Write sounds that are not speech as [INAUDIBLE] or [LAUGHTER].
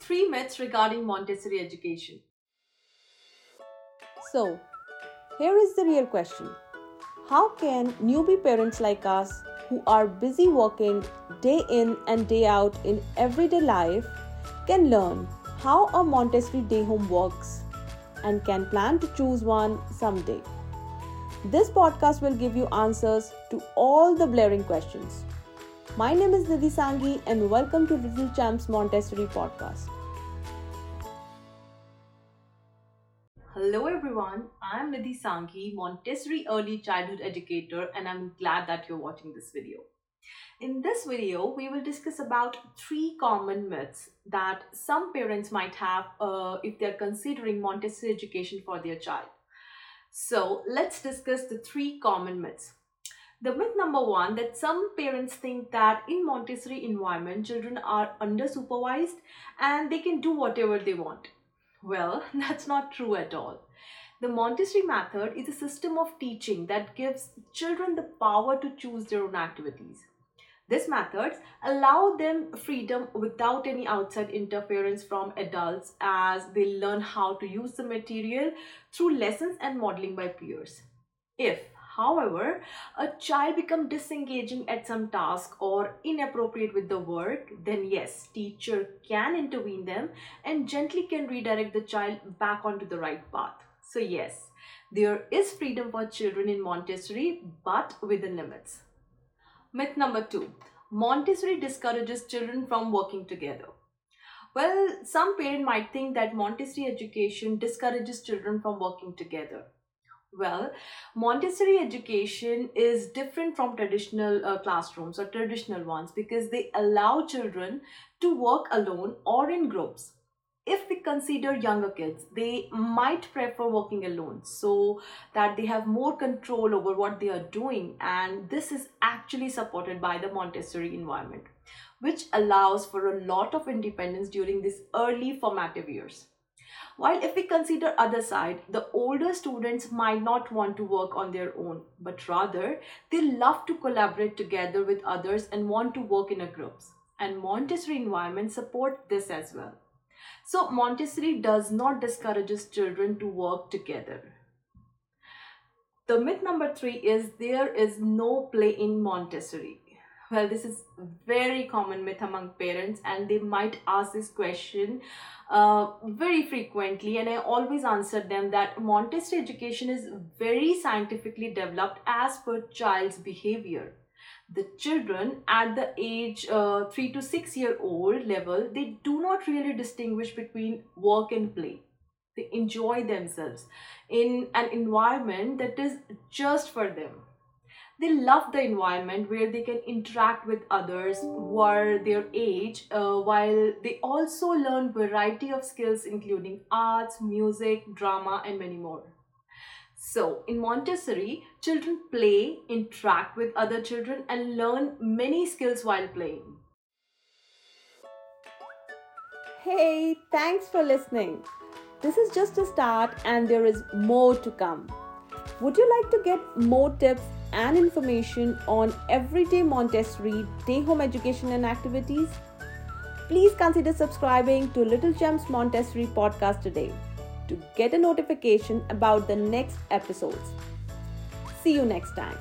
three myths regarding Montessori education. So, here is the real question How can newbie parents like us, who are busy working day in and day out in everyday life, can learn how a Montessori day home works and can plan to choose one someday? This podcast will give you answers to all the blaring questions. My name is Nidhi Sanghi, and welcome to Little Champs Montessori podcast. Hello everyone, I'm Nidhi Sanghi, Montessori Early Childhood Educator, and I'm glad that you're watching this video. In this video, we will discuss about three common myths that some parents might have uh, if they're considering Montessori education for their child. So let's discuss the three common myths. The myth number one that some parents think that in Montessori environment, children are under supervised and they can do whatever they want. Well, [LAUGHS] that's not true at all. The Montessori method is a system of teaching that gives children the power to choose their own activities. These methods allow them freedom without any outside interference from adults as they learn how to use the material through lessons and modeling by peers. If, however, a child become disengaging at some task or inappropriate with the work, then yes, teacher can intervene them and gently can redirect the child back onto the right path. So yes, there is freedom for children in Montessori, but within limits. Myth number two Montessori discourages children from working together. Well, some parent might think that Montessori education discourages children from working together. Well, Montessori education is different from traditional uh, classrooms or traditional ones because they allow children to work alone or in groups. If we consider younger kids they might prefer working alone so that they have more control over what they are doing and this is actually supported by the montessori environment which allows for a lot of independence during these early formative years while if we consider other side the older students might not want to work on their own but rather they love to collaborate together with others and want to work in a groups and montessori environment support this as well so Montessori does not discourages children to work together. The myth number three is there is no play in Montessori. Well, this is very common myth among parents, and they might ask this question uh, very frequently. And I always answer them that Montessori education is very scientifically developed as per child's behavior the children at the age uh, 3 to 6 year old level they do not really distinguish between work and play they enjoy themselves in an environment that is just for them they love the environment where they can interact with others who are their age uh, while they also learn variety of skills including arts music drama and many more so, in Montessori, children play, interact with other children, and learn many skills while playing. Hey, thanks for listening. This is just a start, and there is more to come. Would you like to get more tips and information on everyday Montessori day home education and activities? Please consider subscribing to Little Gems Montessori podcast today to get a notification about the next episodes. See you next time.